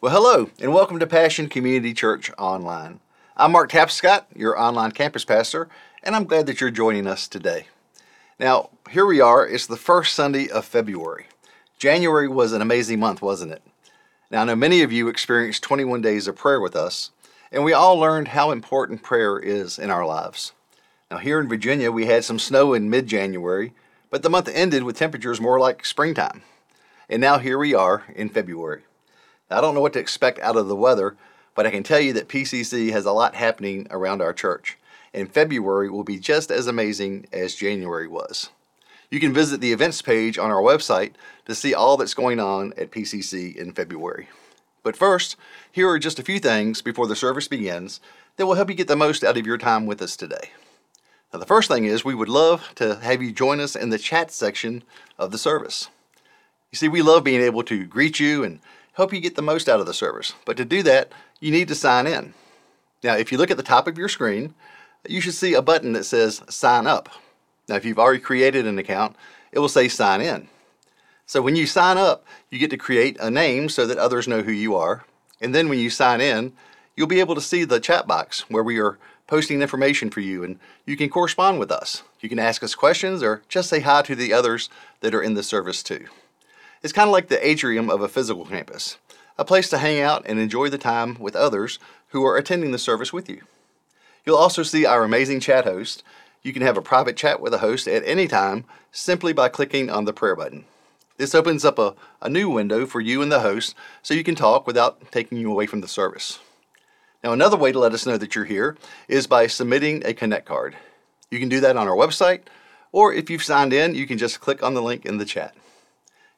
Well, hello, and welcome to Passion Community Church Online. I'm Mark Tapscott, your online campus pastor, and I'm glad that you're joining us today. Now, here we are. It's the first Sunday of February. January was an amazing month, wasn't it? Now, I know many of you experienced 21 days of prayer with us, and we all learned how important prayer is in our lives. Now, here in Virginia, we had some snow in mid January, but the month ended with temperatures more like springtime. And now here we are in February. I don't know what to expect out of the weather, but I can tell you that PCC has a lot happening around our church, and February will be just as amazing as January was. You can visit the events page on our website to see all that's going on at PCC in February. But first, here are just a few things before the service begins that will help you get the most out of your time with us today. Now, the first thing is we would love to have you join us in the chat section of the service. You see, we love being able to greet you and help you get the most out of the service. But to do that, you need to sign in. Now, if you look at the top of your screen, you should see a button that says Sign Up. Now, if you've already created an account, it will say Sign In. So when you sign up, you get to create a name so that others know who you are. And then when you sign in, you'll be able to see the chat box where we are posting information for you and you can correspond with us. You can ask us questions or just say hi to the others that are in the service too. It's kind of like the atrium of a physical campus, a place to hang out and enjoy the time with others who are attending the service with you. You'll also see our amazing chat host. You can have a private chat with a host at any time simply by clicking on the prayer button. This opens up a, a new window for you and the host so you can talk without taking you away from the service. Now, another way to let us know that you're here is by submitting a Connect card. You can do that on our website, or if you've signed in, you can just click on the link in the chat.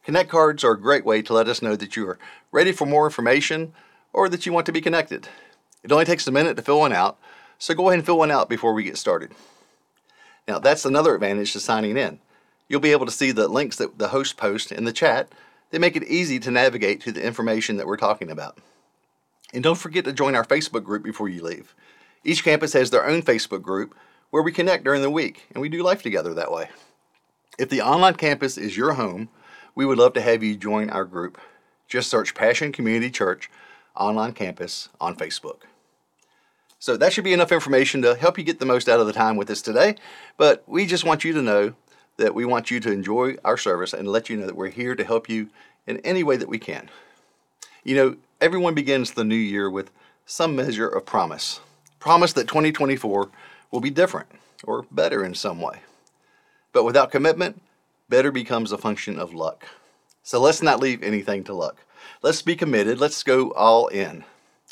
Connect cards are a great way to let us know that you are ready for more information or that you want to be connected. It only takes a minute to fill one out, so go ahead and fill one out before we get started. Now, that's another advantage to signing in. You'll be able to see the links that the host posts in the chat. They make it easy to navigate to the information that we're talking about. And don't forget to join our Facebook group before you leave. Each campus has their own Facebook group where we connect during the week, and we do life together that way. If the online campus is your home, we would love to have you join our group. Just search Passion Community Church Online Campus on Facebook. So that should be enough information to help you get the most out of the time with us today. But we just want you to know that we want you to enjoy our service and let you know that we're here to help you in any way that we can. You know, everyone begins the new year with some measure of promise. Promise that 2024 will be different or better in some way. But without commitment, better becomes a function of luck. So let's not leave anything to luck. Let's be committed. Let's go all in.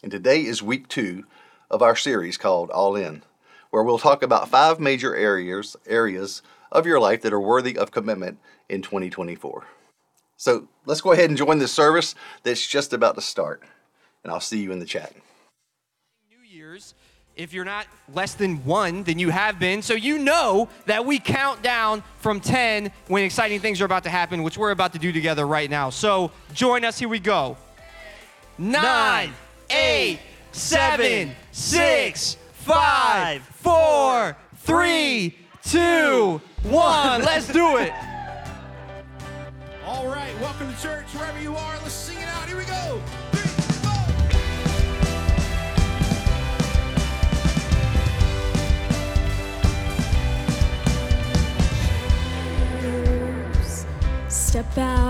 And today is week two of our series called All In, where we'll talk about five major areas areas of your life that are worthy of commitment in 2024. So let's go ahead and join this service that's just about to start. And I'll see you in the chat. New Year's. If you're not less than one, then you have been. So you know that we count down from 10 when exciting things are about to happen, which we're about to do together right now. So join us. Here we go. Nine, eight, seven, six, five, four, three, two, one. Let's do it. All right, welcome to church, wherever you are. Let's sing it out. Here we go.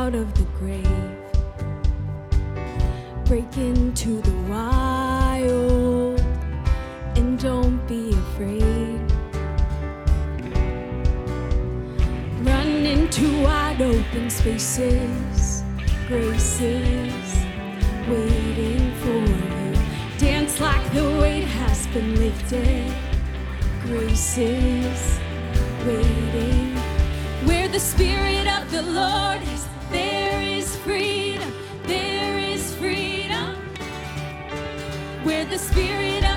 Out of the grave, break into the wild, and don't be afraid. Run into wide open spaces, graces waiting for you. Dance like the weight has been lifted, graces waiting. Where the Spirit of the Lord Spirit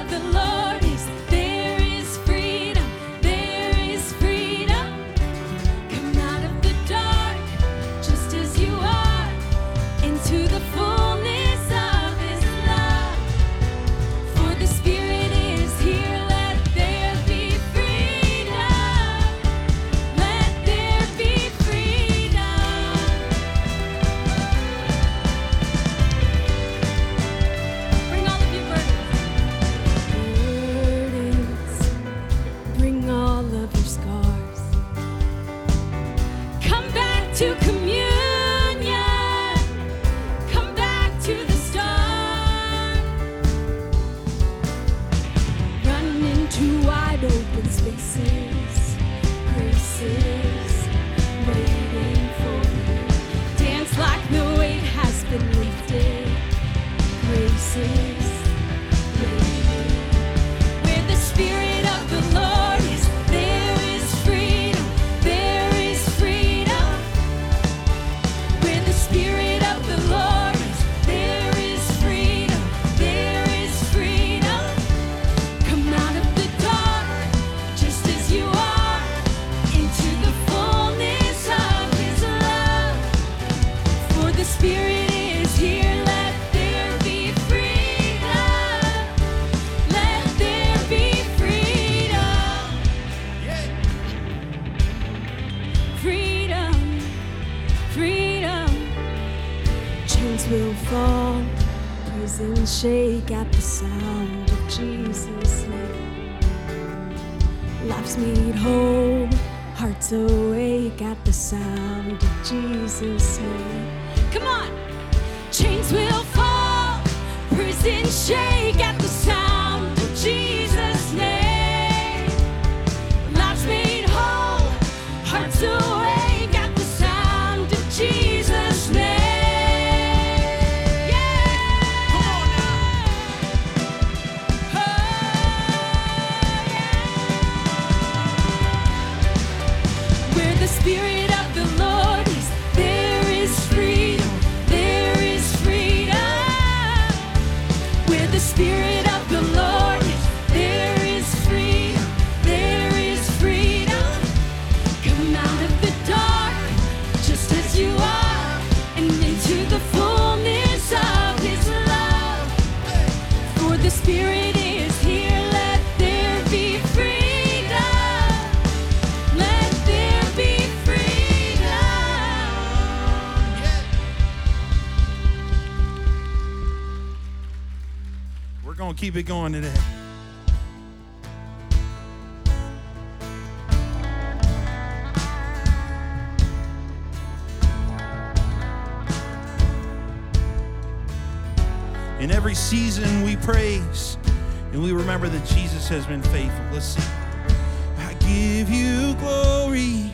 wake at the sound of Jesus' name. Lives made whole, hearts awake at the sound of Jesus' name. Come on! Chains will fall, prison shame. In every season, we praise and we remember that Jesus has been faithful. Let's sing. I give you glory.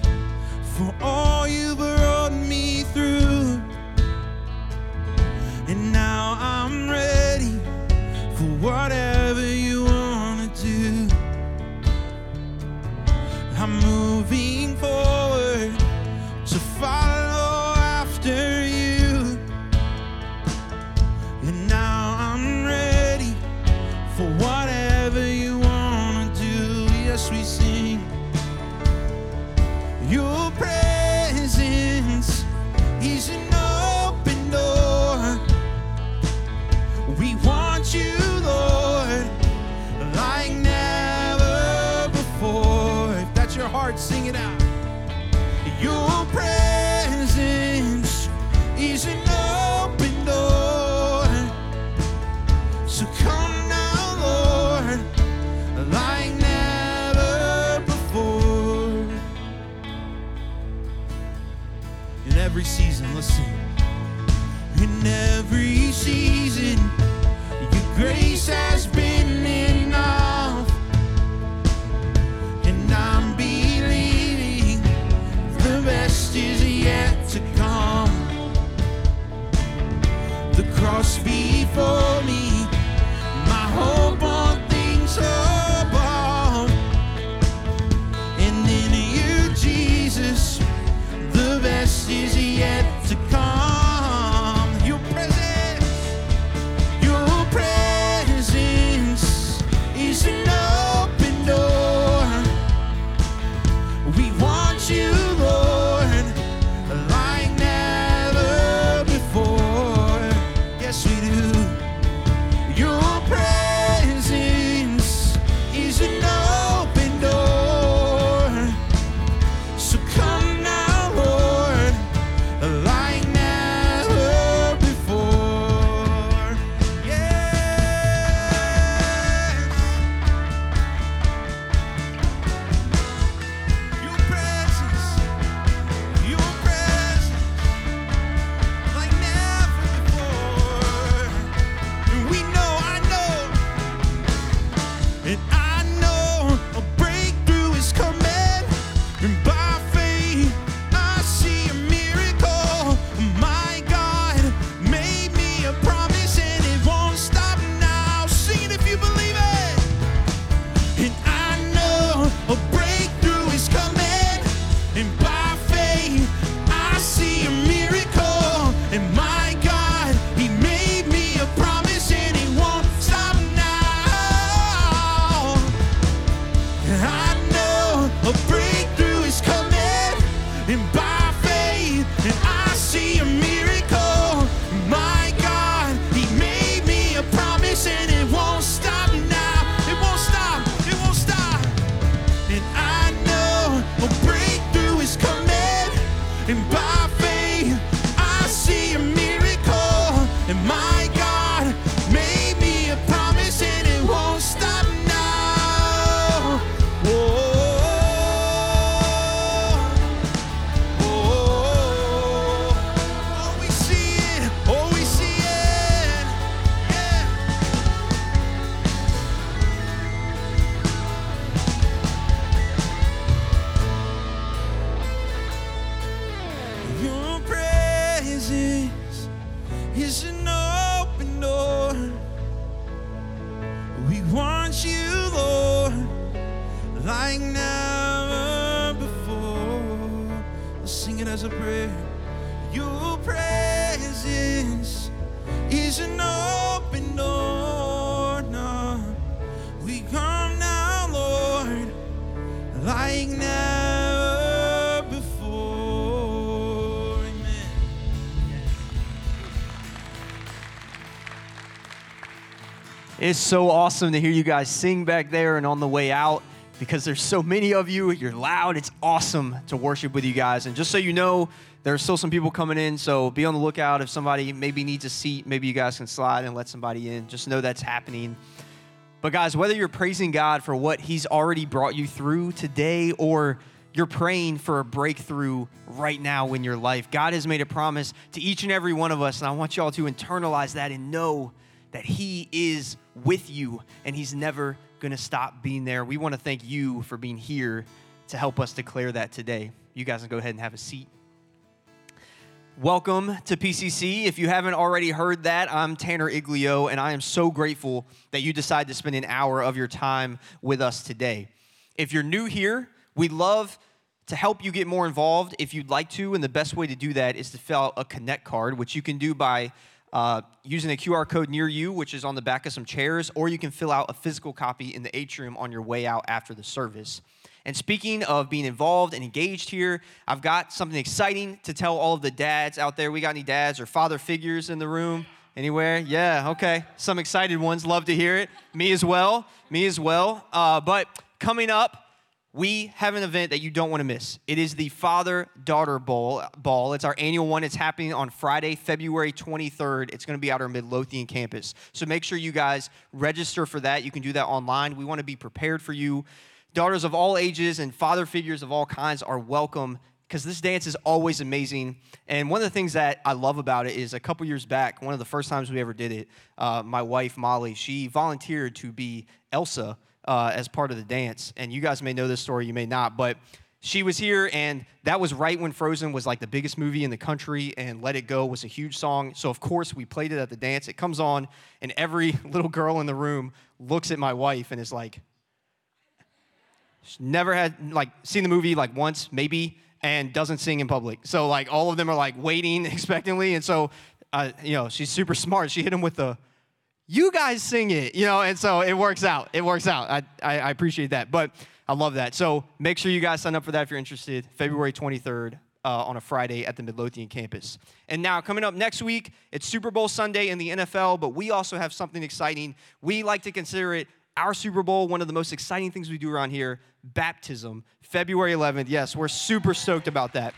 It's so awesome to hear you guys sing back there and on the way out because there's so many of you. You're loud. It's awesome to worship with you guys. And just so you know, there are still some people coming in, so be on the lookout. If somebody maybe needs a seat, maybe you guys can slide and let somebody in. Just know that's happening. But guys, whether you're praising God for what He's already brought you through today or you're praying for a breakthrough right now in your life, God has made a promise to each and every one of us. And I want y'all to internalize that and know that He is with you and He's never going to stop being there. We want to thank you for being here to help us declare that today. You guys can go ahead and have a seat. Welcome to PCC. If you haven't already heard that, I'm Tanner Iglio, and I am so grateful that you decide to spend an hour of your time with us today. If you're new here, we'd love to help you get more involved if you'd like to, and the best way to do that is to fill out a Connect card, which you can do by uh, using a QR code near you, which is on the back of some chairs, or you can fill out a physical copy in the atrium on your way out after the service. And speaking of being involved and engaged here, I've got something exciting to tell all of the dads out there. We got any dads or father figures in the room? Anywhere? Yeah, okay. Some excited ones. Love to hear it. Me as well. Me as well. Uh, but coming up, we have an event that you don't want to miss. It is the Father Daughter Bowl. Ball. It's our annual one. It's happening on Friday, February 23rd. It's going to be at our Midlothian campus. So make sure you guys register for that. You can do that online. We want to be prepared for you. Daughters of all ages and father figures of all kinds are welcome because this dance is always amazing. And one of the things that I love about it is a couple years back, one of the first times we ever did it, uh, my wife, Molly, she volunteered to be Elsa uh, as part of the dance. And you guys may know this story, you may not, but she was here, and that was right when Frozen was like the biggest movie in the country, and Let It Go was a huge song. So, of course, we played it at the dance. It comes on, and every little girl in the room looks at my wife and is like, never had like seen the movie like once maybe and doesn't sing in public so like all of them are like waiting expectantly and so uh, you know she's super smart she hit him with the you guys sing it you know and so it works out it works out i, I, I appreciate that but i love that so make sure you guys sign up for that if you're interested february 23rd uh, on a Friday at the Midlothian campus. And now, coming up next week, it's Super Bowl Sunday in the NFL, but we also have something exciting. We like to consider it our Super Bowl, one of the most exciting things we do around here baptism, February 11th. Yes, we're super stoked about that.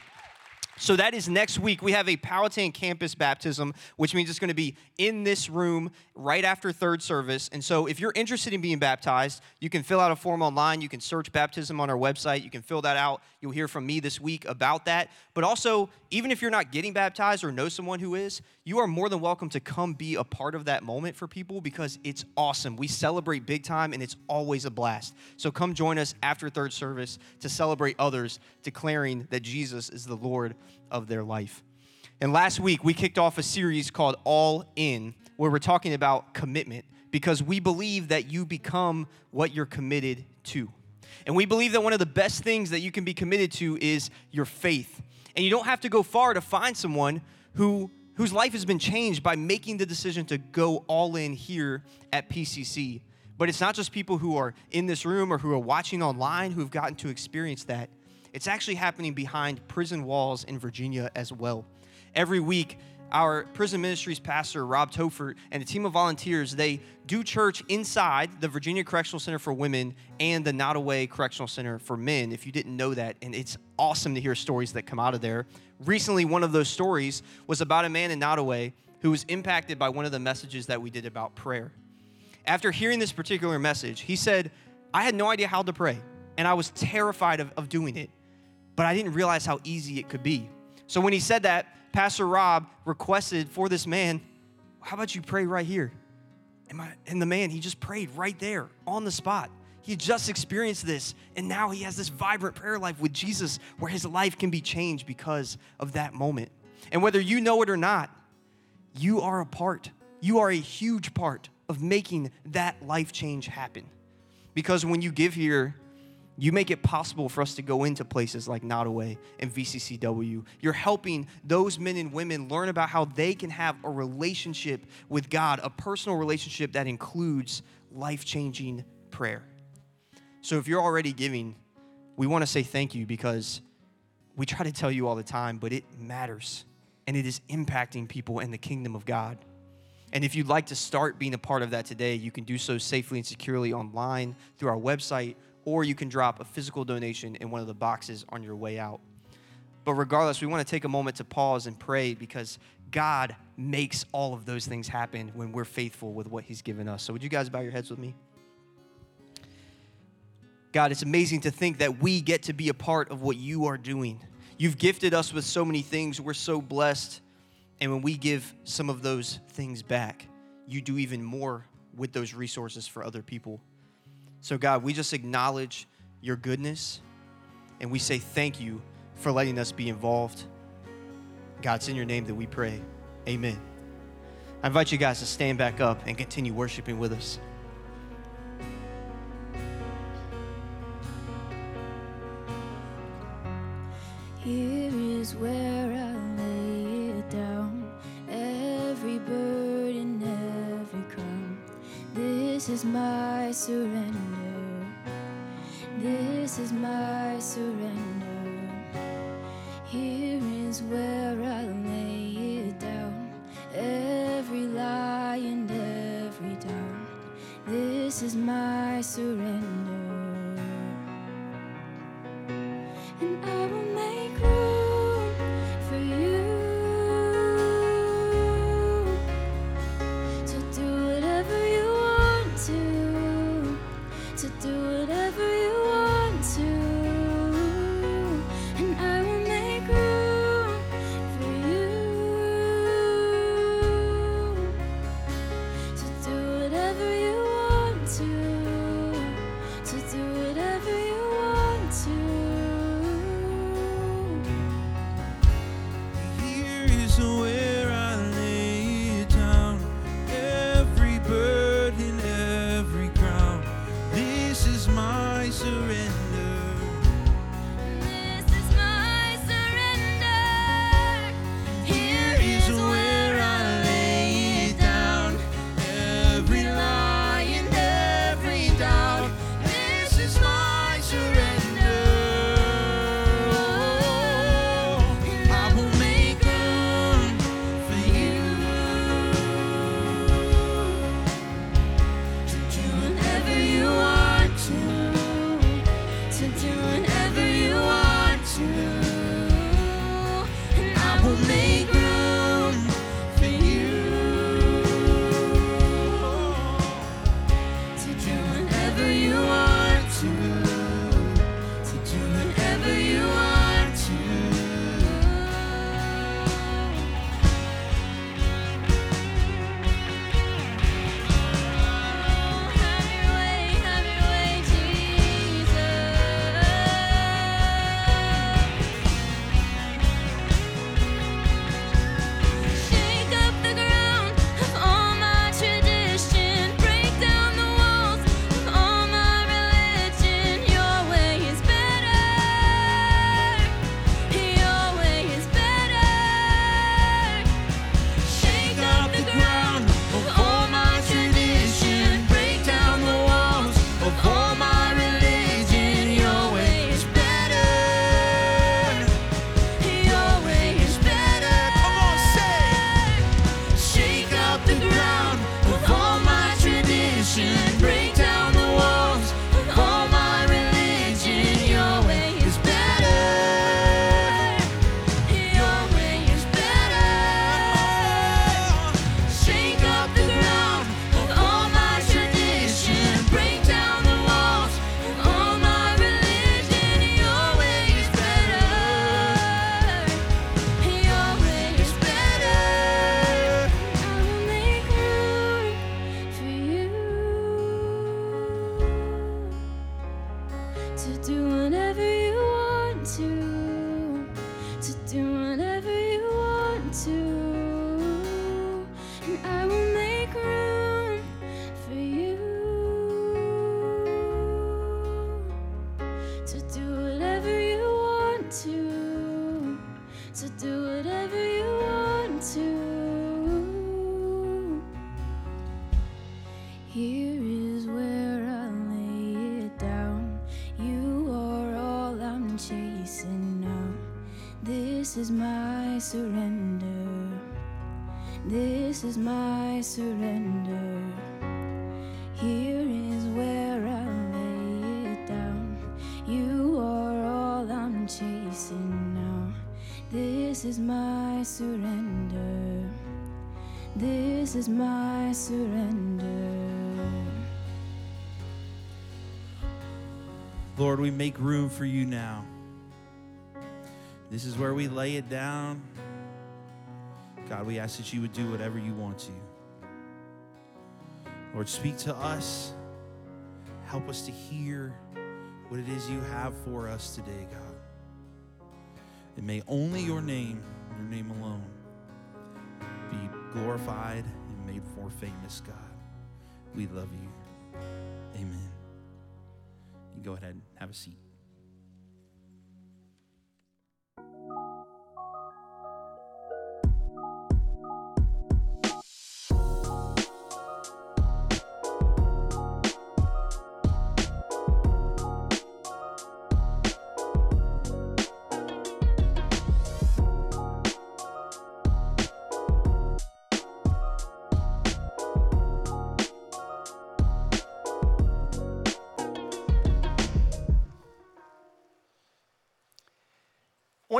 So that is next week. We have a Powhatan campus baptism, which means it's going to be in this room right after third service. And so if you're interested in being baptized, you can fill out a form online. You can search baptism on our website. You can fill that out. You'll hear from me this week about that. But also, even if you're not getting baptized or know someone who is, you are more than welcome to come be a part of that moment for people because it's awesome. We celebrate big time and it's always a blast. So come join us after third service to celebrate others declaring that Jesus is the Lord of their life. And last week, we kicked off a series called All In, where we're talking about commitment because we believe that you become what you're committed to. And we believe that one of the best things that you can be committed to is your faith. And you don't have to go far to find someone who whose life has been changed by making the decision to go all in here at PCC. But it's not just people who are in this room or who are watching online who've gotten to experience that. It's actually happening behind prison walls in Virginia as well. Every week, our prison ministries pastor, Rob Tofert, and a team of volunteers, they do church inside the Virginia Correctional Center for Women and the Nottoway Correctional Center for Men, if you didn't know that. And it's awesome to hear stories that come out of there. Recently, one of those stories was about a man in Nottoway who was impacted by one of the messages that we did about prayer. After hearing this particular message, he said, I had no idea how to pray, and I was terrified of, of doing it, but I didn't realize how easy it could be. So when he said that, Pastor Rob requested for this man, How about you pray right here? And, my, and the man, he just prayed right there on the spot. He just experienced this, and now he has this vibrant prayer life with Jesus where his life can be changed because of that moment. And whether you know it or not, you are a part, you are a huge part of making that life change happen. Because when you give here, you make it possible for us to go into places like Nottoway and VCCW. You're helping those men and women learn about how they can have a relationship with God, a personal relationship that includes life changing prayer. So if you're already giving, we want to say thank you because we try to tell you all the time, but it matters and it is impacting people in the kingdom of God. And if you'd like to start being a part of that today, you can do so safely and securely online through our website, or you can drop a physical donation in one of the boxes on your way out. But regardless, we want to take a moment to pause and pray because God makes all of those things happen when we're faithful with what He's given us. So, would you guys bow your heads with me? God, it's amazing to think that we get to be a part of what you are doing. You've gifted us with so many things. We're so blessed. And when we give some of those things back, you do even more with those resources for other people. So, God, we just acknowledge your goodness and we say thank you for letting us be involved. God, it's in your name that we pray. Amen. I invite you guys to stand back up and continue worshiping with us. Here is where I is my surrender. This is my surrender. Here is where I lay it down. Every lie and every doubt. This is my surrender. Make room for you now. This is where we lay it down. God, we ask that you would do whatever you want to. Lord, speak to us. Help us to hear what it is you have for us today, God. And may only your name, your name alone, be glorified and made more famous, God. We love you. Go ahead and have a seat.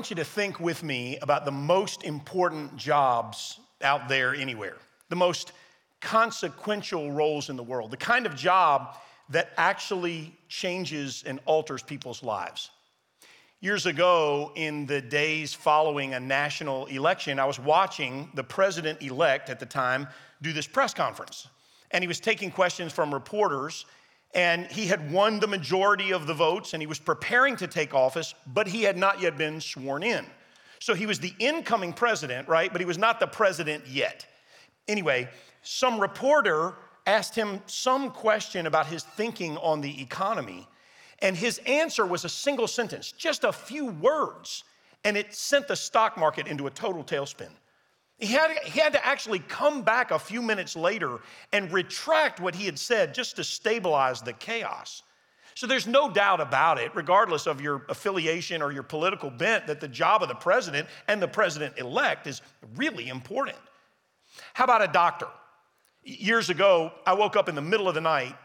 You to think with me about the most important jobs out there anywhere, the most consequential roles in the world, the kind of job that actually changes and alters people's lives. Years ago, in the days following a national election, I was watching the president elect at the time do this press conference. And he was taking questions from reporters and he had won the majority of the votes and he was preparing to take office, but he had not yet been sworn in. So he was the incoming president, right? But he was not the president yet. Anyway, some reporter asked him some question about his thinking on the economy, and his answer was a single sentence, just a few words, and it sent the stock market into a total tailspin. He had, he had to actually come back a few minutes later and retract what he had said just to stabilize the chaos. So there's no doubt about it, regardless of your affiliation or your political bent, that the job of the president and the president elect is really important. How about a doctor? Years ago, I woke up in the middle of the night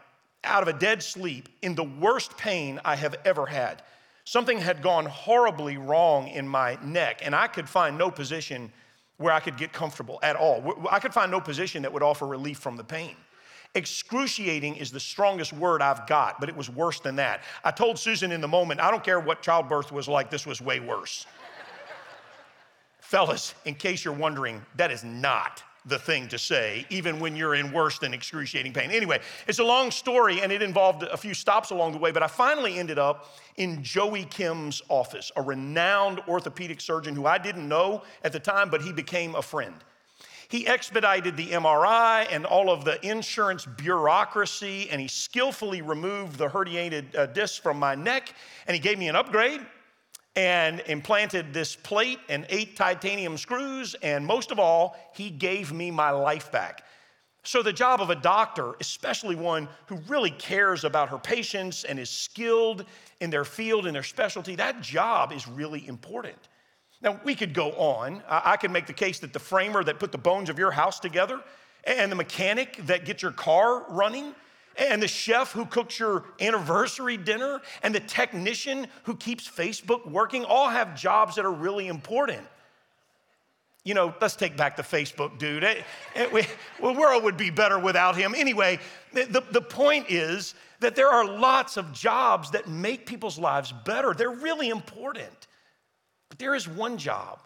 out of a dead sleep in the worst pain I have ever had. Something had gone horribly wrong in my neck, and I could find no position where I could get comfortable at all. I could find no position that would offer relief from the pain. Excruciating is the strongest word I've got, but it was worse than that. I told Susan in the moment, I don't care what childbirth was like, this was way worse. Fellas, in case you're wondering, that is not the thing to say, even when you're in worse than excruciating pain. Anyway, it's a long story and it involved a few stops along the way, but I finally ended up in Joey Kim's office, a renowned orthopedic surgeon who I didn't know at the time, but he became a friend. He expedited the MRI and all of the insurance bureaucracy, and he skillfully removed the herniated uh, disc from my neck, and he gave me an upgrade and implanted this plate and eight titanium screws, and most of all, he gave me my life back. So, the job of a doctor, especially one who really cares about her patients and is skilled in their field and their specialty, that job is really important. Now, we could go on. I could make the case that the framer that put the bones of your house together and the mechanic that gets your car running and the chef who cooks your anniversary dinner and the technician who keeps Facebook working all have jobs that are really important. You know, let's take back the Facebook dude. It, it, we, the world would be better without him. Anyway, the, the point is that there are lots of jobs that make people's lives better. They're really important. But there is one job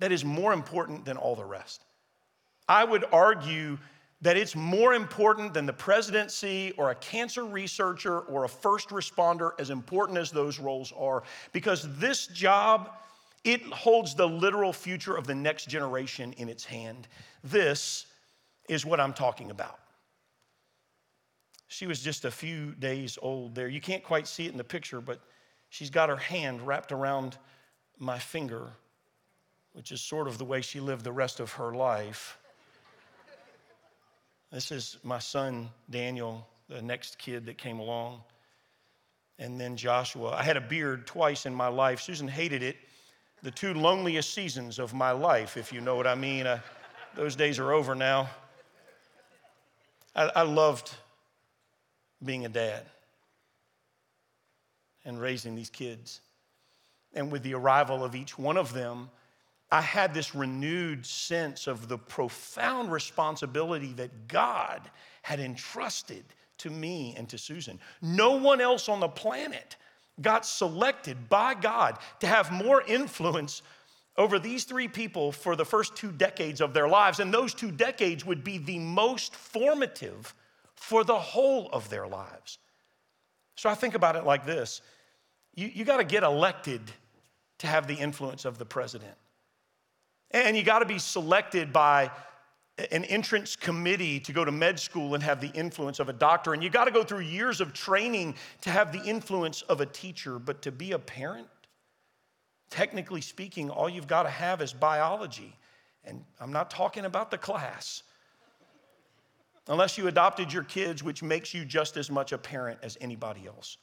that is more important than all the rest. I would argue that it's more important than the presidency or a cancer researcher or a first responder, as important as those roles are, because this job, it holds the literal future of the next generation in its hand. This is what I'm talking about. She was just a few days old there. You can't quite see it in the picture, but she's got her hand wrapped around my finger, which is sort of the way she lived the rest of her life. This is my son, Daniel, the next kid that came along. And then Joshua. I had a beard twice in my life. Susan hated it. The two loneliest seasons of my life, if you know what I mean. Uh, those days are over now. I, I loved being a dad and raising these kids. And with the arrival of each one of them, I had this renewed sense of the profound responsibility that God had entrusted to me and to Susan. No one else on the planet got selected by God to have more influence over these three people for the first two decades of their lives. And those two decades would be the most formative for the whole of their lives. So I think about it like this you, you got to get elected to have the influence of the president. And you got to be selected by an entrance committee to go to med school and have the influence of a doctor. And you got to go through years of training to have the influence of a teacher. But to be a parent, technically speaking, all you've got to have is biology. And I'm not talking about the class. Unless you adopted your kids, which makes you just as much a parent as anybody else.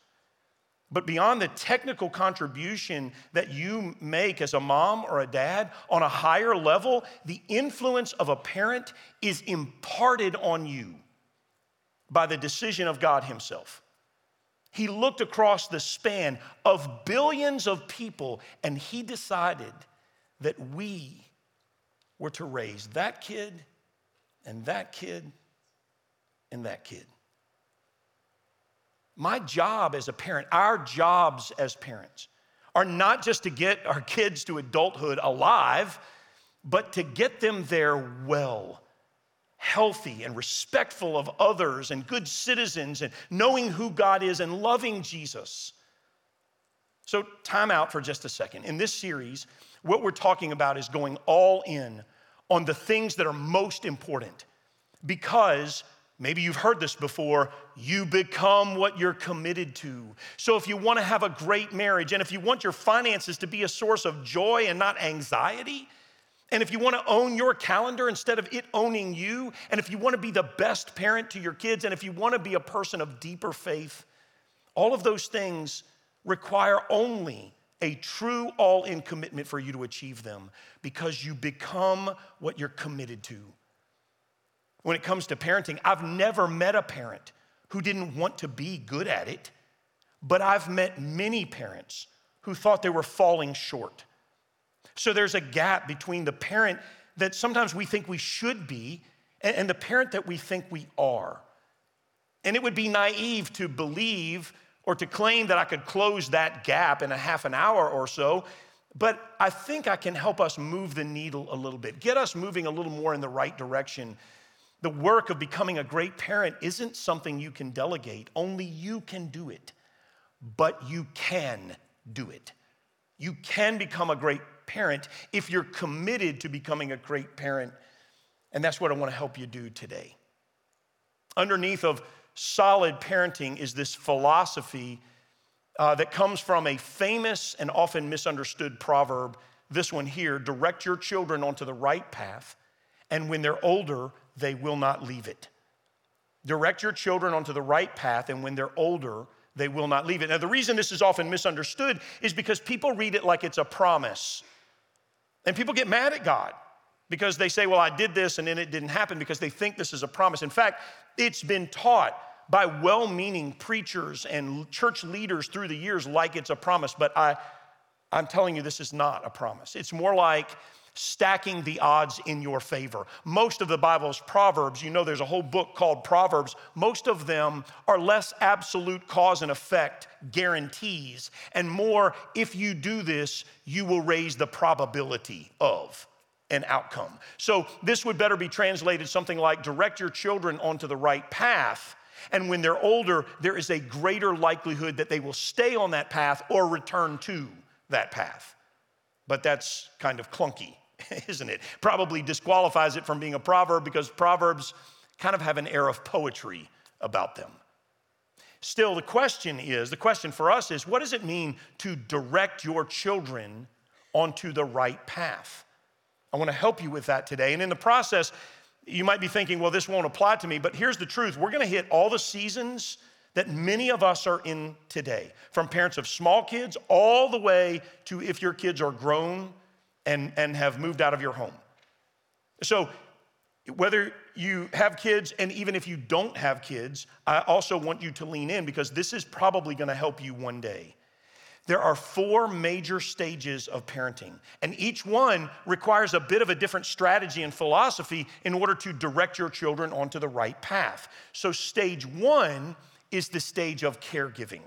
But beyond the technical contribution that you make as a mom or a dad, on a higher level, the influence of a parent is imparted on you by the decision of God Himself. He looked across the span of billions of people and He decided that we were to raise that kid and that kid and that kid. My job as a parent, our jobs as parents, are not just to get our kids to adulthood alive, but to get them there well, healthy, and respectful of others, and good citizens, and knowing who God is and loving Jesus. So, time out for just a second. In this series, what we're talking about is going all in on the things that are most important because Maybe you've heard this before. You become what you're committed to. So, if you want to have a great marriage, and if you want your finances to be a source of joy and not anxiety, and if you want to own your calendar instead of it owning you, and if you want to be the best parent to your kids, and if you want to be a person of deeper faith, all of those things require only a true all in commitment for you to achieve them because you become what you're committed to when it comes to parenting. I've never met a parent who didn't want to be good at it, but I've met many parents who thought they were falling short. So there's a gap between the parent that sometimes we think we should be and the parent that we think we are. And it would be naive to believe or to claim that I could close that gap in a half an hour or so. But I think I can help us move the needle a little bit, get us moving a little more in the right direction the work of becoming a great parent isn't something you can delegate, only you can do it. But you can do it. You can become a great parent if you're committed to becoming a great parent. And that's what I want to help you do today. Underneath of solid parenting is this philosophy uh, that comes from a famous and often misunderstood proverb. This one here direct your children onto the right path, and when they're older, they will not leave it. Direct your children onto the right path, and when they're older, they will not leave it. Now, the reason this is often misunderstood is because people read it like it's a promise. And people get mad at God because they say, Well, I did this and then it didn't happen because they think this is a promise. In fact, it's been taught by well meaning preachers and church leaders through the years like it's a promise, but I, I'm telling you, this is not a promise. It's more like stacking the odds in your favor. Most of the Bible's Proverbs, you know, there's a whole book called Proverbs. Most of them are less absolute cause and effect guarantees, and more, if you do this, you will raise the probability of an outcome. So this would better be translated something like direct your children onto the right path. And when they're older, there is a greater likelihood that they will stay on that path or return to that path. But that's kind of clunky. isn't it? Probably disqualifies it from being a proverb because proverbs kind of have an air of poetry about them. Still, the question is the question for us is what does it mean to direct your children onto the right path? I want to help you with that today. And in the process, You might be thinking, well, this won't apply to me, but here's the truth we're gonna hit all the seasons that many of us are in today, from parents of small kids all the way to if your kids are grown and, and have moved out of your home. So, whether you have kids and even if you don't have kids, I also want you to lean in because this is probably gonna help you one day. There are four major stages of parenting, and each one requires a bit of a different strategy and philosophy in order to direct your children onto the right path. So, stage one is the stage of caregiving.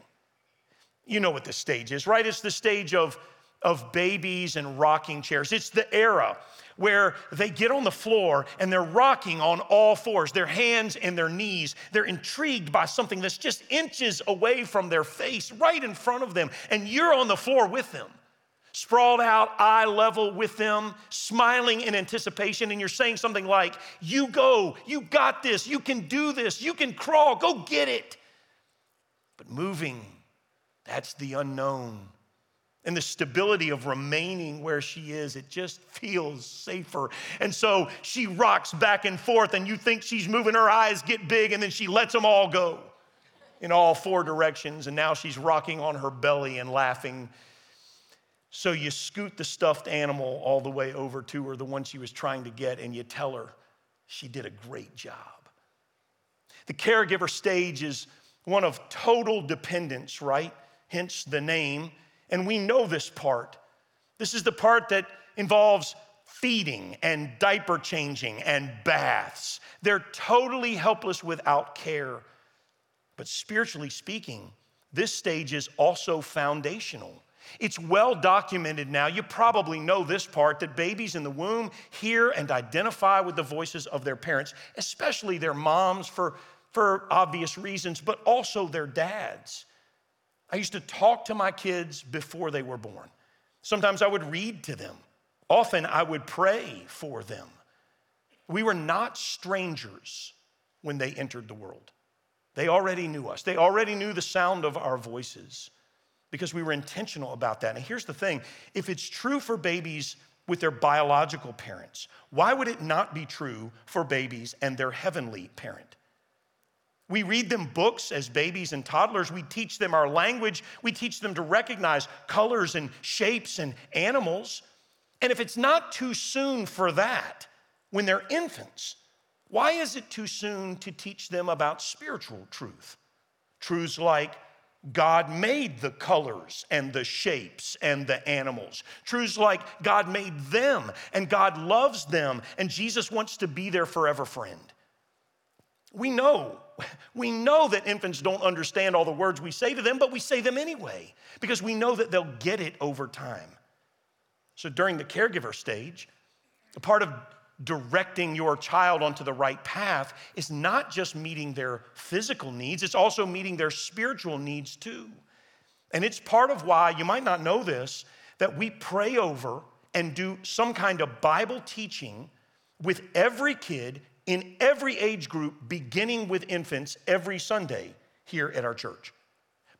You know what this stage is, right? It's the stage of, of babies and rocking chairs. It's the era where they get on the floor and they're rocking on all fours, their hands and their knees. They're intrigued by something that's just inches away from their face, right in front of them, and you're on the floor with them. Sprawled out, eye level with them, smiling in anticipation, and you're saying something like, You go, you got this, you can do this, you can crawl, go get it. But moving, that's the unknown and the stability of remaining where she is, it just feels safer. And so she rocks back and forth, and you think she's moving, her eyes get big, and then she lets them all go in all four directions. And now she's rocking on her belly and laughing. So you scoot the stuffed animal all the way over to her, the one she was trying to get, and you tell her she did a great job. The caregiver stage is one of total dependence, right? Hence the name. And we know this part. This is the part that involves feeding and diaper changing and baths. They're totally helpless without care. But spiritually speaking, this stage is also foundational. It's well documented now. You probably know this part that babies in the womb hear and identify with the voices of their parents, especially their moms for, for obvious reasons, but also their dads. I used to talk to my kids before they were born. Sometimes I would read to them. Often I would pray for them. We were not strangers when they entered the world. They already knew us, they already knew the sound of our voices because we were intentional about that. And here's the thing if it's true for babies with their biological parents, why would it not be true for babies and their heavenly parent? We read them books as babies and toddlers. We teach them our language. We teach them to recognize colors and shapes and animals. And if it's not too soon for that when they're infants, why is it too soon to teach them about spiritual truth? Truths like God made the colors and the shapes and the animals. Truths like God made them and God loves them and Jesus wants to be their forever friend. We know, we know that infants don't understand all the words we say to them, but we say them anyway because we know that they'll get it over time. So during the caregiver stage, a part of directing your child onto the right path is not just meeting their physical needs, it's also meeting their spiritual needs too. And it's part of why, you might not know this, that we pray over and do some kind of Bible teaching with every kid in every age group, beginning with infants, every Sunday here at our church.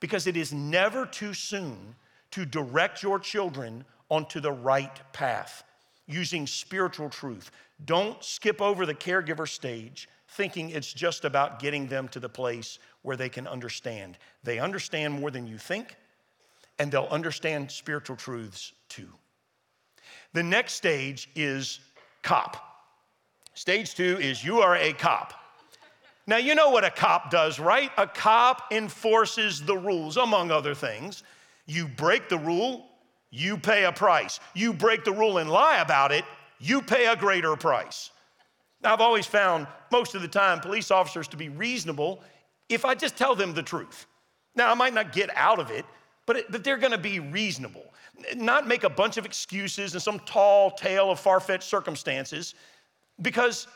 Because it is never too soon to direct your children onto the right path using spiritual truth. Don't skip over the caregiver stage thinking it's just about getting them to the place where they can understand. They understand more than you think, and they'll understand spiritual truths too. The next stage is COP Stage two is you are a cop. Now, you know what a cop does, right? A cop enforces the rules, among other things. You break the rule, you pay a price. You break the rule and lie about it, you pay a greater price. Now, I've always found most of the time police officers to be reasonable if I just tell them the truth. Now, I might not get out of it, but, it, but they're gonna be reasonable. Not make a bunch of excuses and some tall tale of far fetched circumstances because,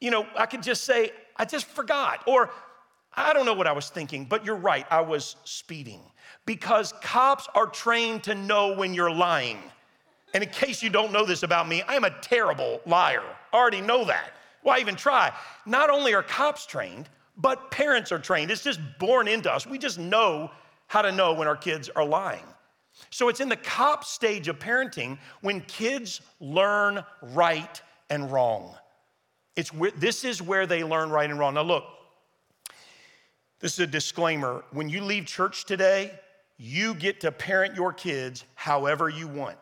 you know, I could just say, I just forgot. Or I don't know what I was thinking, but you're right, I was speeding. Because cops are trained to know when you're lying. And in case you don't know this about me, I'm a terrible liar. I already know that. Why even try? Not only are cops trained, but parents are trained. It's just born into us. We just know how to know when our kids are lying. So it's in the cop stage of parenting when kids learn right and wrong. It's where, this is where they learn right and wrong. Now, look, this is a disclaimer. When you leave church today, you get to parent your kids however you want.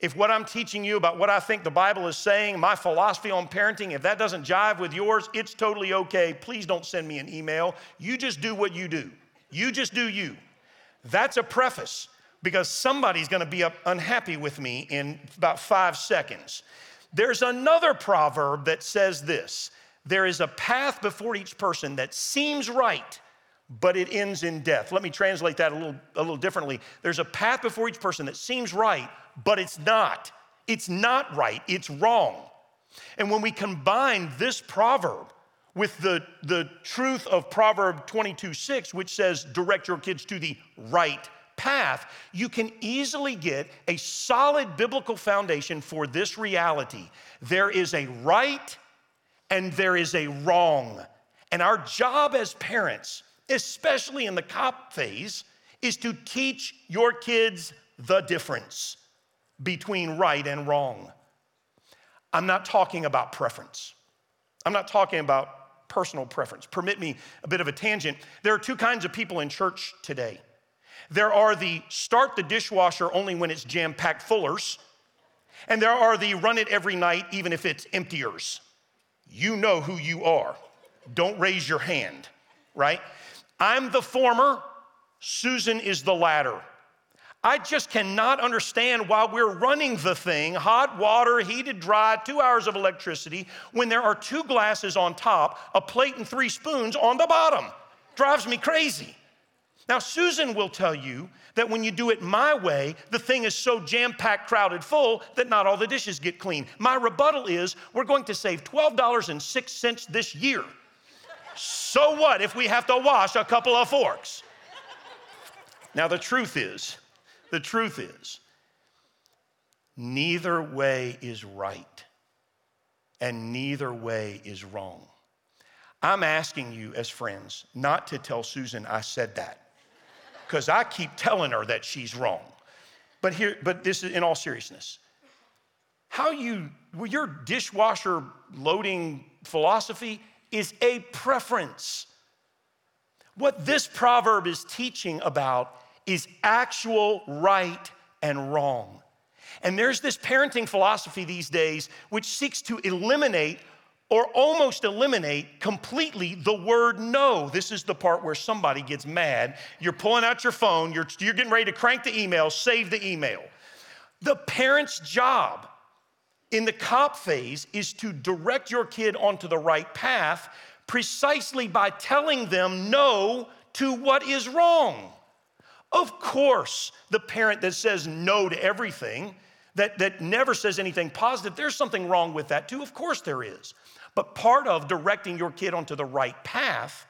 If what I'm teaching you about what I think the Bible is saying, my philosophy on parenting, if that doesn't jive with yours, it's totally okay. Please don't send me an email. You just do what you do. You just do you. That's a preface because somebody's gonna be unhappy with me in about five seconds. There's another proverb that says this there is a path before each person that seems right, but it ends in death. Let me translate that a little, a little differently. There's a path before each person that seems right, but it's not. It's not right, it's wrong. And when we combine this proverb with the, the truth of Proverb 22 6, which says, direct your kids to the right path, you can easily get a solid biblical foundation for this reality. There is a right and there is a wrong. And our job as parents, especially in the cop phase, is to teach your kids the difference between right and wrong. I'm not talking about preference. I'm not talking about personal preference. Permit me a bit of a tangent. There are two kinds of people in church today. There are the start the dishwasher only when it's jam packed fullers, and there are the run it every night even if it's emptiers. You know who you are. Don't raise your hand, right? I'm the former, Susan is the latter. I just cannot understand why we're running the thing, hot water, heated, dry, two hours of electricity, when there are two glasses on top, a plate and three spoons on the bottom. Drives me crazy. Now, Susan will tell you that when you do it my way, the thing is so jam packed, crowded full that not all the dishes get clean. My rebuttal is we're going to save $12.06 this year. So what if we have to wash a couple of forks? Now, the truth is, the truth is, neither way is right and neither way is wrong. I'm asking you as friends not to tell Susan I said that because I keep telling her that she's wrong. But here, but this is in all seriousness. How you, well, your dishwasher loading philosophy is a preference. What this proverb is teaching about is actual right and wrong. And there's this parenting philosophy these days which seeks to eliminate or almost eliminate completely the word no. This is the part where somebody gets mad. You're pulling out your phone, you're, you're getting ready to crank the email, save the email. The parent's job in the cop phase is to direct your kid onto the right path precisely by telling them no to what is wrong. Of course, the parent that says no to everything, that, that never says anything positive, there's something wrong with that too. Of course, there is. But part of directing your kid onto the right path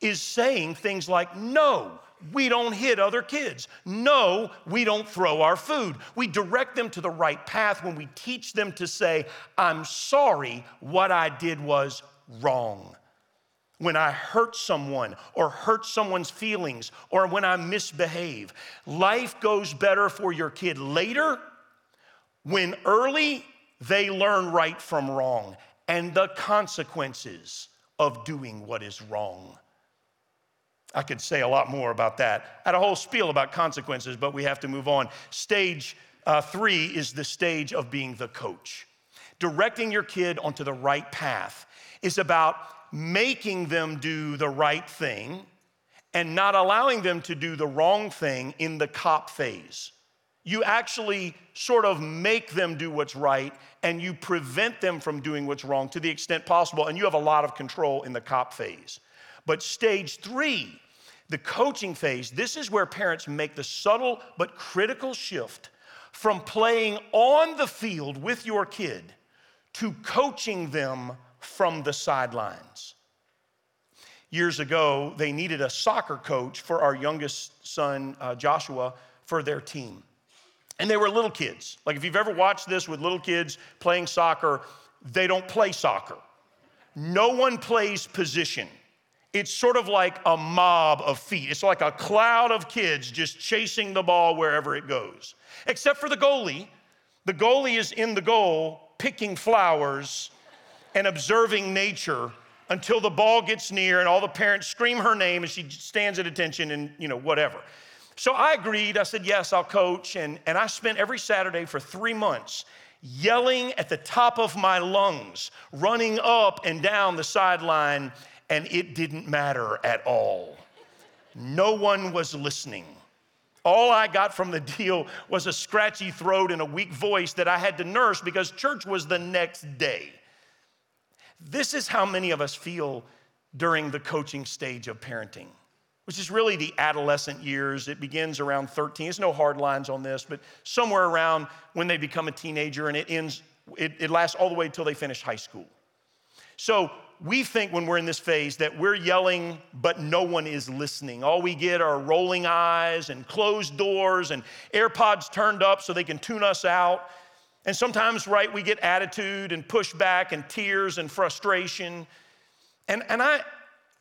is saying things like, no, we don't hit other kids. No, we don't throw our food. We direct them to the right path when we teach them to say, I'm sorry, what I did was wrong. When I hurt someone or hurt someone's feelings or when I misbehave, life goes better for your kid later when early they learn right from wrong and the consequences of doing what is wrong. I could say a lot more about that. I had a whole spiel about consequences, but we have to move on. Stage uh, three is the stage of being the coach. Directing your kid onto the right path is about making them do the right thing and not allowing them to do the wrong thing in the cop phase you actually sort of make them do what's right and you prevent them from doing what's wrong to the extent possible. And you have a lot of control in the cop phase. But stage three, the coaching phase, this is where parents make the subtle but critical shift from playing on the field with your kid to coaching them from the sidelines. Years ago, they needed a soccer coach for our youngest son, uh, Joshua, for their team. And they were little kids. Like if you've ever watched this with little kids playing soccer, they don't play soccer. No one plays position. It's sort of like a mob of feet. It's like a cloud of kids just chasing the ball wherever it goes. Except for the goalie. The goalie is in the goal picking flowers and observing nature until the ball gets near and all the parents scream her name and she stands at attention and, you know, whatever. So I agreed. I said, yes, I'll coach. And, and I spent every Saturday for three months yelling at the top of my lungs, running up and down the sideline, and it didn't matter at all. No one was listening. All I got from the deal was a scratchy throat and a weak voice that I had to nurse because church was the next day. This is how many of us feel during the coaching stage of parenting, which is really the adolescent years. It begins around 13. There's no hard lines on this, but somewhere around when they become a teenager and it ends, it, it lasts all the way until they finish high school. So we think when we're in this phase that we're yelling, but no one is listening. All we get are rolling eyes and closed doors and AirPods turned up so they can tune us out. And sometimes, right, we get attitude and pushback and tears and frustration. And, and I,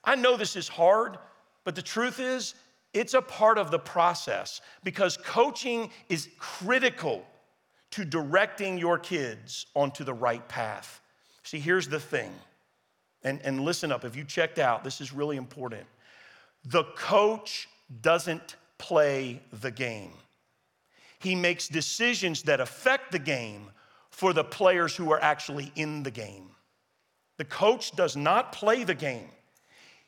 I know this is hard, but the truth is, it's a part of the process because coaching is critical to directing your kids onto the right path. See, here's the thing and, and listen up, if you checked out, this is really important. The coach doesn't play the game, he makes decisions that affect the game for the players who are actually in the game. The coach does not play the game.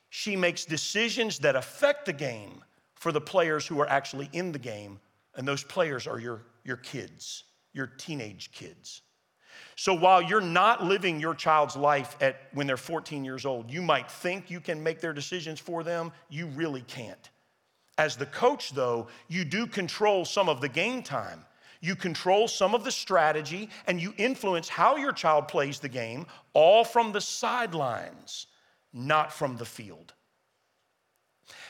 She makes decisions that affect the game for the players who are actually in the game, and those players are your, your kids, your teenage kids. So while you're not living your child's life at when they're 14 years old, you might think you can make their decisions for them, you really can't. As the coach though, you do control some of the game time. You control some of the strategy and you influence how your child plays the game, all from the sidelines, not from the field.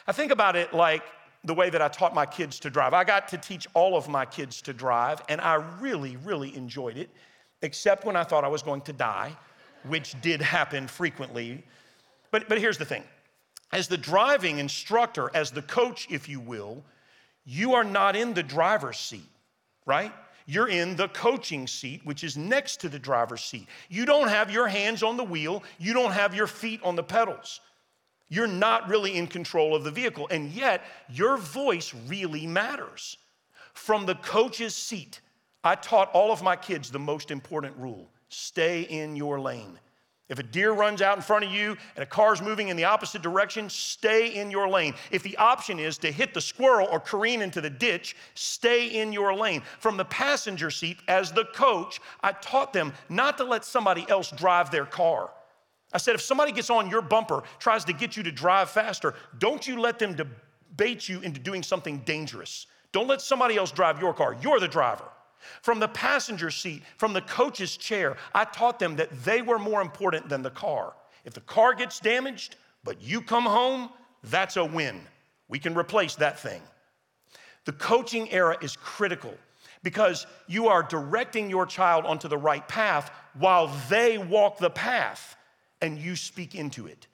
I think about it like the way that I taught my kids to drive. I got to teach all of my kids to drive, and I really, really enjoyed it except when I thought I was going to die, which did happen frequently. But, but here's the thing as the driving instructor, as the coach, if you will, you are not in the driver's seat, right? You're in the coaching seat, which is next to the driver's seat. You don't have your hands on the wheel, you don't have your feet on the pedals. You're not really in control of the vehicle, and yet your voice really matters. From the coach's seat, I taught all of my kids the most important rule stay in your lane. If a deer runs out in front of you and a car's moving in the opposite direction, stay in your lane. If the option is to hit the squirrel or careen into the ditch, stay in your lane. From the passenger seat, as the coach, I taught them not to let somebody else drive their car. I said, if somebody gets on your bumper, tries to get you to drive faster, don't you let them debate you into doing something dangerous. Don't let somebody else drive your car. You're the driver. From the passenger seat, from the coach's chair, I taught them that they were more important than the car. If the car gets damaged, but you come home, that's a win. We can replace that thing. The coaching era is critical because you are directing your child onto the right path while they walk the path and you speak into it.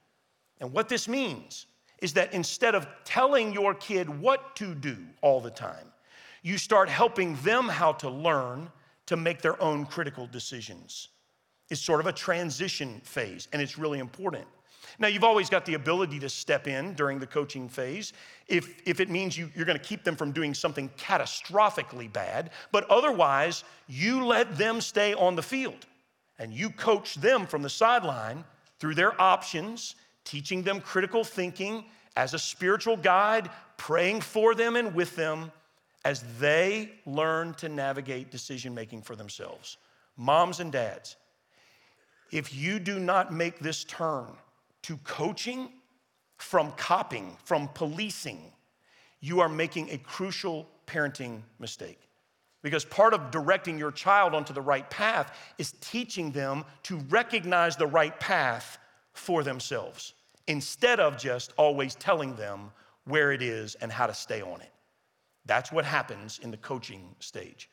And what this means is that instead of telling your kid what to do all the time, you start helping them how to learn to make their own critical decisions. It's sort of a transition phase, and it's really important. Now, you've always got the ability to step in during the coaching phase if, if it means you, you're going to keep them from doing something catastrophically bad, but otherwise, you let them stay on the field and you coach them from the sideline through their options, teaching them critical thinking as a spiritual guide, praying for them and with them as they learn to navigate decision making for themselves. Moms and dads, if you do not make this turn to coaching from copying, from policing, you are making a crucial parenting mistake. Because part of directing your child onto the right path is teaching them to recognize the right path for themselves instead of just always telling them where it is and how to stay on it. That's what happens in the coaching stage.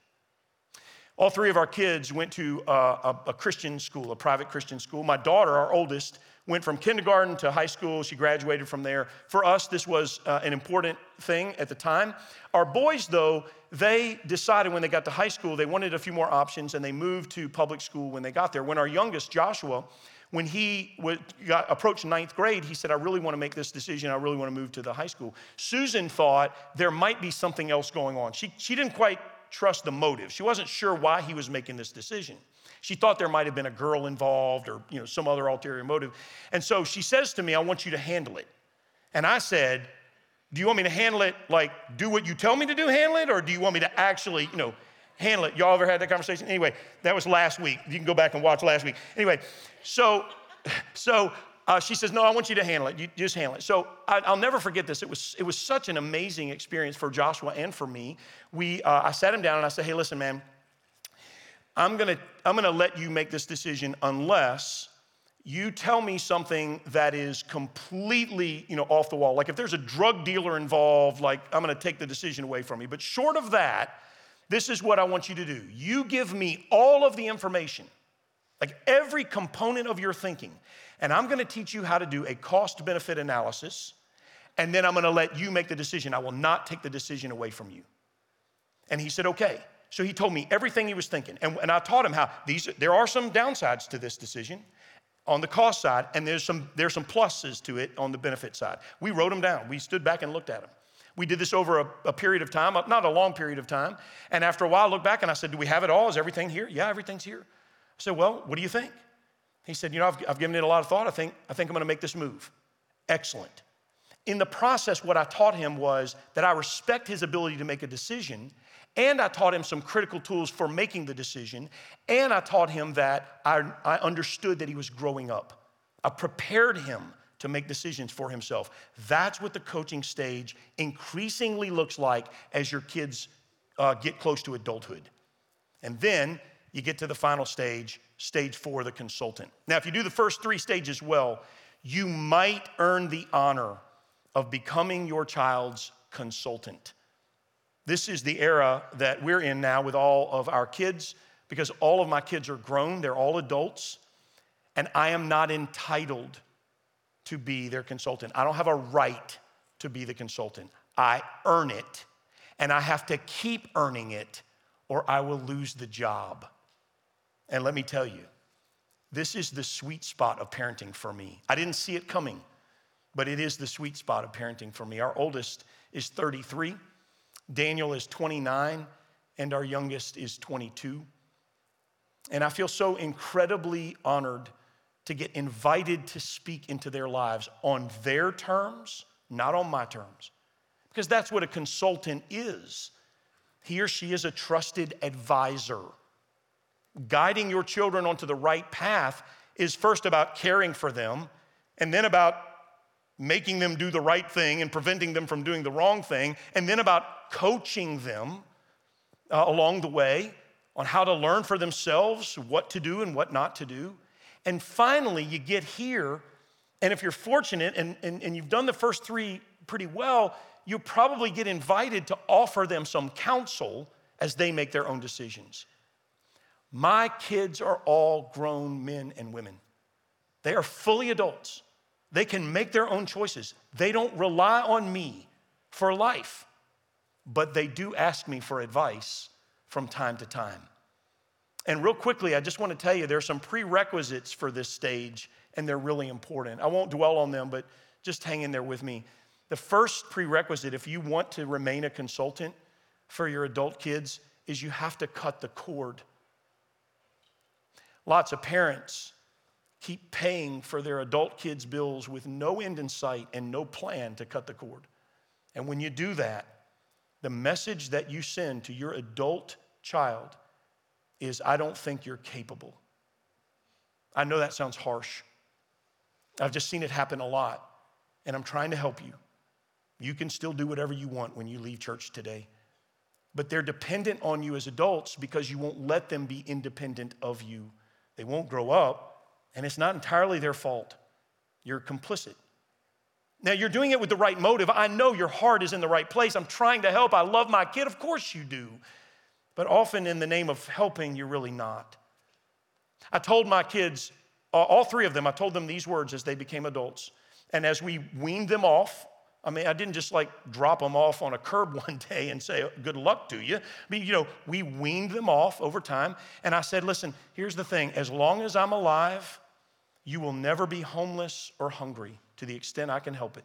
All three of our kids went to a, a, a, Christian school, a private Christian school. My daughter, our oldest, went from kindergarten to high school. She graduated from there. For us, this was uh, an important thing at the time. Our boys, though, they decided when they got to high school, they wanted a few more options and they moved to public school when they got there. When our youngest, Joshua, when he got, approached ninth grade, he said, I really want to make this decision. I really want to move to the high school. Susan thought there might be something else going on. She, she didn't quite trust the motive. She wasn't sure why he was making this decision. She thought there might have been a girl involved or you know, some other ulterior motive. And so she says to me, I want you to handle it. And I said, Do you want me to handle it like do what you tell me to do, handle it? Or do you want me to actually, you know, handle it? Y'all ever had that conversation? Anyway, that was last week. You can go back and watch last week. Anyway, so, so uh, she says, No, I want you to handle it. You just handle it. So I, will never forget this. It was, it was such an amazing experience for Joshua and for me. We, uh, I sat him down and I said, Hey, listen, man, I'm gonna, I'm gonna let you make this decision unless you tell me something that is completely you know, off the wall. Like if there's a drug dealer involved, like I'm gonna take the decision away from you. But short of that, this is what I want you to do. You give me all of the information like every component of your thinking. And I'm gonna teach you how to do a cost benefit analysis, and then I'm gonna let you make the decision. I will not take the decision away from you. And he said, okay. So he told me everything he was thinking. And, and I taught him how these, there are some downsides to this decision on the cost side, and there's some, there's some pluses to it on the benefit side. We wrote them down. We stood back and looked at them. We did this over a, a, period of time, uh, not a long period of time. And after a while, I looked back and I said, Do we have it all? Is everything here? Yeah, everything's here. I said, Well, what do you think? He said, You know, I've, I've given it a lot of thought. I think, I think I'm going to make this move. Excellent. In the process, what I taught him was that I respect his ability to make a decision, and I taught him some critical tools for making the decision, and I taught him that I, I understood that he was growing up. I prepared him to make decisions for himself. That's what the coaching stage increasingly looks like as your kids uh, get close to adulthood. And then you get to the final stage, stage four, the consultant. Now, if you do the first three stages well, you might earn the honor of becoming your child's consultant. This is the era that we're in now with all of our kids because all of my kids are grown, they're all adults, and I am not entitled to be their consultant. I don't have a right to be the consultant. I earn it, and I have to keep earning it, or I will lose the job. And let me tell you, this is the sweet spot of parenting for me. I didn't see it coming, but it is the sweet spot of parenting for me. Our oldest is 33, Daniel is 29, and our youngest is 22. And I feel so incredibly honored to get invited to speak into their lives on their terms, not on my terms. Because that's what a consultant is. He or she is a trusted advisor guiding your children onto the right path is first about caring for them and then about making them do the right thing and preventing them from doing the wrong thing, and then about coaching them uh, along the way on how to learn for themselves what to do and what not to do. And finally, you get here, and if you're fortunate and, and, and you've done the first three pretty well, you probably get invited to offer them some counsel as they make their own decisions. My kids are all grown men and women. They are fully adults. They can make their own choices. They don't rely on me for life, but they do ask me for advice from time to time. And real quickly, I just want to tell you there are some prerequisites for this stage, and they're really important. I won't dwell on them, but just hang in there with me. The first prerequisite, if you want to remain a consultant for your adult kids, is you have to cut the cord Lots of parents keep paying for their adult kids' bills with no end in sight and no plan to cut the cord. And when you do that, the message that you send to your adult child is I don't think you're capable. I know that sounds harsh. I've just seen it happen a lot, and I'm trying to help you. You can still do whatever you want when you leave church today. But they're dependent on you as adults because you won't let them be independent of you they won't grow up, and it's not entirely their fault. You're complicit. Now, you're doing it with the right motive. I know your heart is in the right place. I'm trying to help. I love my kid. Of course you do. But often, in the name of helping, you're really not. I told my kids, all three of them, I told them these words as they became adults. And as we weaned them off, I mean, I didn't just like drop them off on a curb one day and say, good luck to you. I mean, you know, we weaned them off over time. And I said, listen, here's the thing as long as I'm alive, you will never be homeless or hungry to the extent I can help it.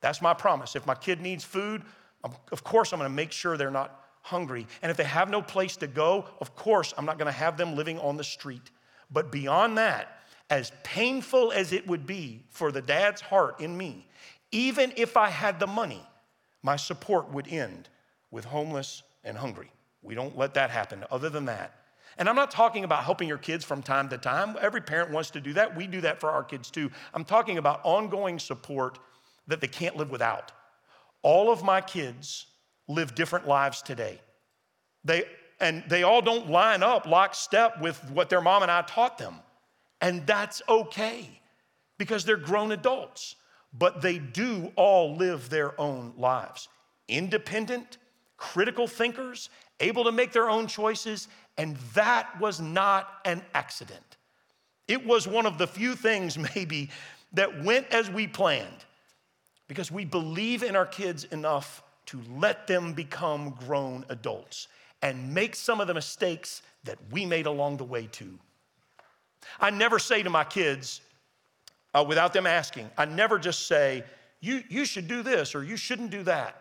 That's my promise. If my kid needs food, of course I'm going to make sure they're not hungry. And if they have no place to go, of course I'm not going to have them living on the street. But beyond that, as painful as it would be for the dad's heart in me, even if I had the money, my support would end with homeless and hungry. We don't let that happen. Other than that, and I'm not talking about helping your kids from time to time. Every parent wants to do that. We do that for our kids too. I'm talking about ongoing support that they can't live without. All of my kids live different lives today. They, and they all don't line up lockstep with what their mom and I taught them. And that's okay because they're grown adults. But they do all live their own lives. Independent, critical thinkers, able to make their own choices, and that was not an accident. It was one of the few things, maybe, that went as we planned because we believe in our kids enough to let them become grown adults and make some of the mistakes that we made along the way, too. I never say to my kids, uh, without them asking, I never just say, you, you should do this or you shouldn't do that.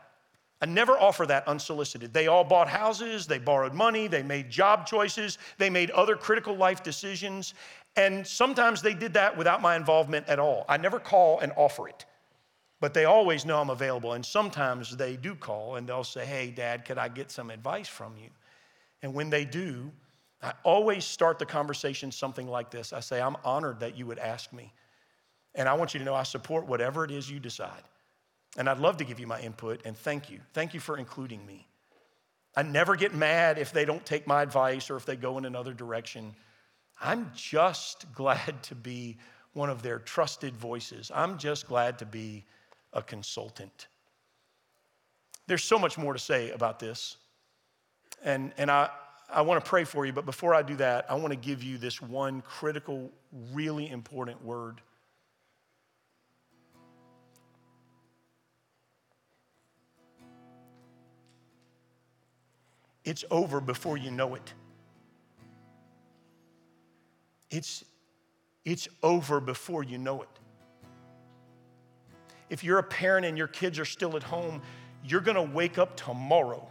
I never offer that unsolicited. They all bought houses, they borrowed money, they made job choices, they made other critical life decisions, and sometimes they did that without my involvement at all. I never call and offer it, but they always know I'm available. And sometimes they do call and they'll say, Hey, Dad, could I get some advice from you? And when they do, I always start the conversation something like this I say, I'm honored that you would ask me. And I want you to know I support whatever it is you decide. And I'd love to give you my input and thank you. Thank you for including me. I never get mad if they don't take my advice or if they go in another direction. I'm just glad to be one of their trusted voices. I'm just glad to be a consultant. There's so much more to say about this. And, and I, I want to pray for you, but before I do that, I want to give you this one critical, really important word. It's over before you know it. It's, it's over before you know it. If you're a parent and your kids are still at home, you're gonna wake up tomorrow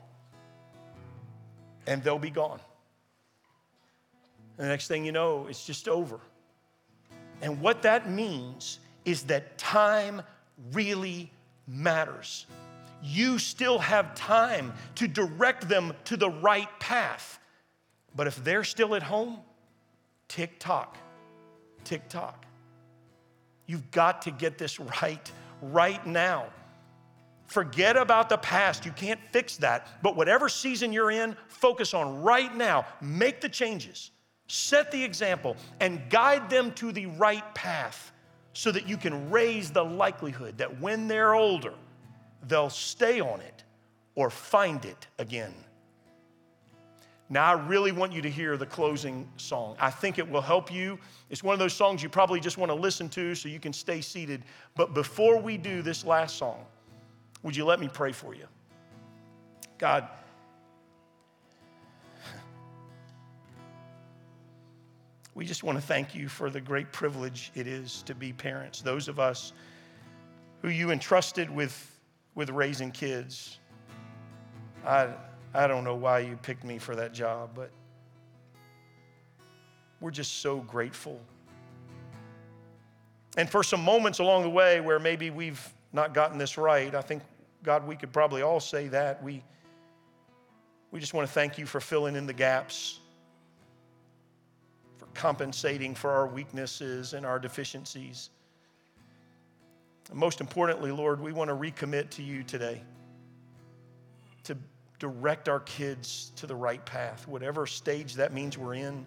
and they'll be gone. And the next thing you know, it's just over. And what that means is that time really matters you still have time to direct them to the right path. But if they're still at home, tick tock, tick tock. You've got to get this right right now. Forget about the past. You can't fix that. But whatever season you're in, focus on right now. Make the changes, set the example, and guide them to the right path so that you can raise the likelihood that when they're older, they'll stay on it or find it again. Now, I really want you to hear the closing song. I think it will help you. It's one of those songs you probably just want to listen to so you can stay seated. But before we do this last song, would you let me pray for you? God, we just want to thank you for the great privilege it is to be parents, those of us who you entrusted with with raising kids. I, I don't know why you picked me for that job, but we're just so grateful. And for some moments along the way where maybe we've not gotten this right, I think, God, we could probably all say that. We, we just want to thank you for filling in the gaps, for compensating for our weaknesses and our deficiencies. Most importantly, Lord, we want to recommit to you today to direct our kids to the right path, whatever stage that means we're in.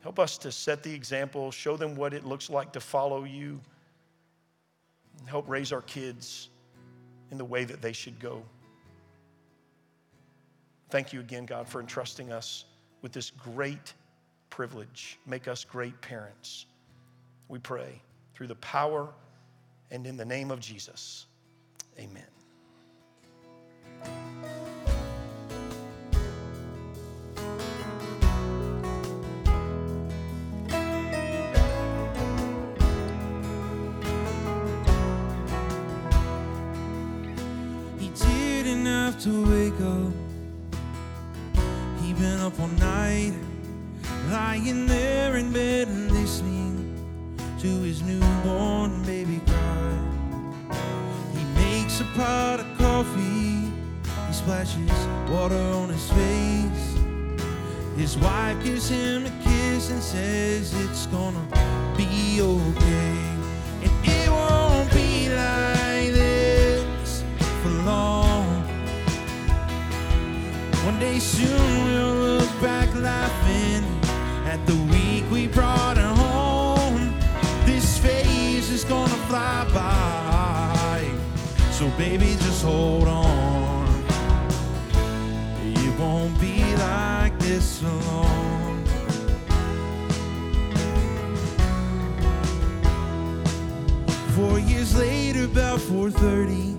Help us to set the example, show them what it looks like to follow you, and help raise our kids in the way that they should go. Thank you again, God, for entrusting us with this great privilege. Make us great parents. We pray through the power and in the name of Jesus, amen to wake up. He'd been up all night, lying there in bed and listening to his newborn baby cry. He makes a pot splashes water on his face. His wife gives him a kiss and says it's gonna be okay. And it won't be like this for long. One day soon we'll look back laughing at the week we brought her home. This phase is gonna fly by. So baby, just hold on. Won't be like this long. Four years later, about 4:30,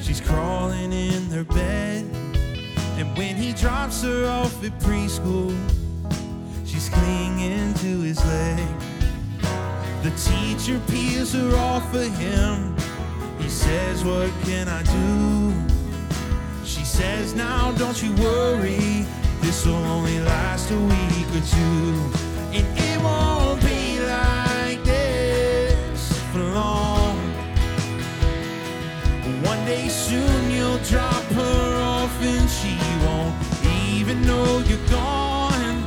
she's crawling in their bed. And when he drops her off at preschool, she's clinging to his leg. The teacher peels her off of him. He says, What can I do? Says, Now don't you worry, this'll only last a week or two. And it won't be like this for long. One day soon you'll drop her off and she won't even know you're gone.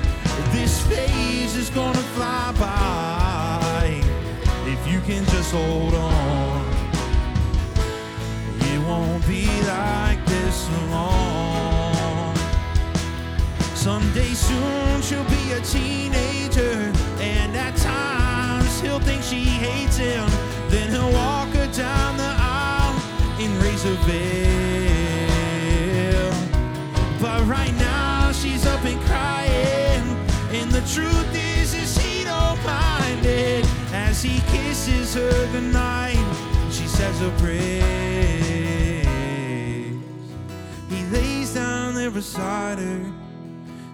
This phase is gonna fly by if you can just hold on. It won't be like this for long. Someday soon she'll be a teenager, and at times he'll think she hates him. Then he'll walk her down the aisle raise her veil. But right now she's up and crying, and the truth is, is he don't mind it as he kisses her goodnight. She says a praise. Beside her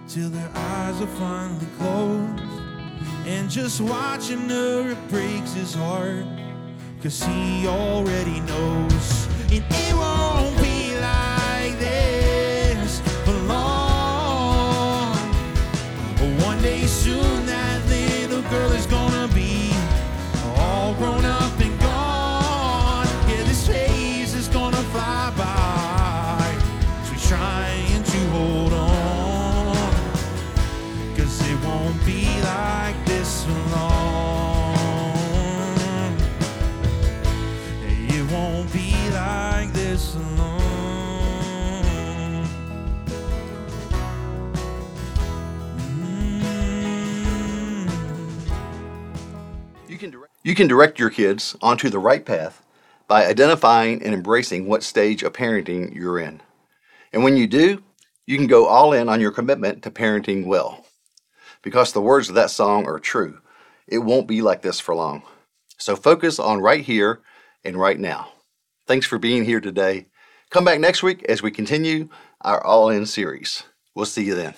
till their eyes are finally closed. And just watching her, it breaks his heart. Cause he already knows. And You can direct, your kids onto the right path by identifying and embracing what stage of parenting you're in. And when you do, you can go all in on your commitment to parenting well. Because the words of that song are true. It won't be like this for long. So focus on right here and right now. Thanks for being here today. Come back next week as we continue our All In series. We'll see you then.